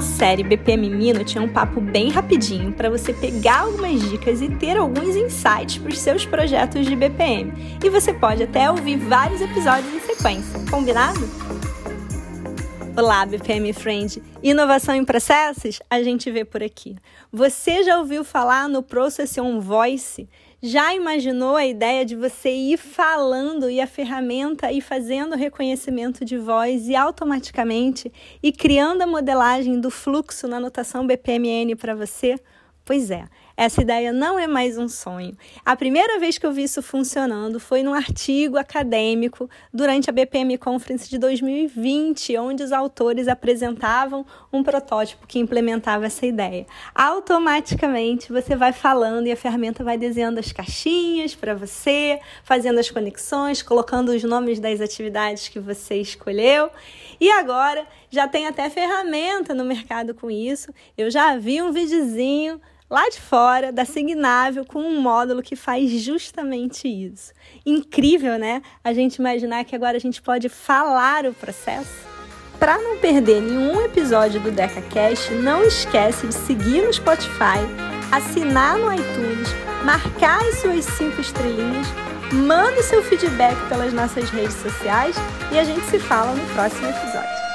série BPM Minute é um papo bem rapidinho para você pegar algumas dicas e ter alguns insights para os seus projetos de BPM. E você pode até ouvir vários episódios em sequência, combinado? Olá, BPM Friend! Inovação em processos? A gente vê por aqui. Você já ouviu falar no Process on Voice? Já imaginou a ideia de você ir falando e a ferramenta ir fazendo reconhecimento de voz e automaticamente e criando a modelagem do fluxo na anotação BPMN para você? Pois é, essa ideia não é mais um sonho. A primeira vez que eu vi isso funcionando foi num artigo acadêmico durante a BPM Conference de 2020, onde os autores apresentavam um protótipo que implementava essa ideia. Automaticamente você vai falando e a ferramenta vai desenhando as caixinhas para você, fazendo as conexões, colocando os nomes das atividades que você escolheu. E agora já tem até ferramenta no mercado com isso. Eu já vi um videozinho lá de fora da Signável com um módulo que faz justamente isso. Incrível, né? A gente imaginar que agora a gente pode falar o processo. Para não perder nenhum episódio do DecaCast, não esquece de seguir no Spotify, assinar no iTunes, marcar as suas cinco estrelinhas, manda seu feedback pelas nossas redes sociais e a gente se fala no próximo episódio.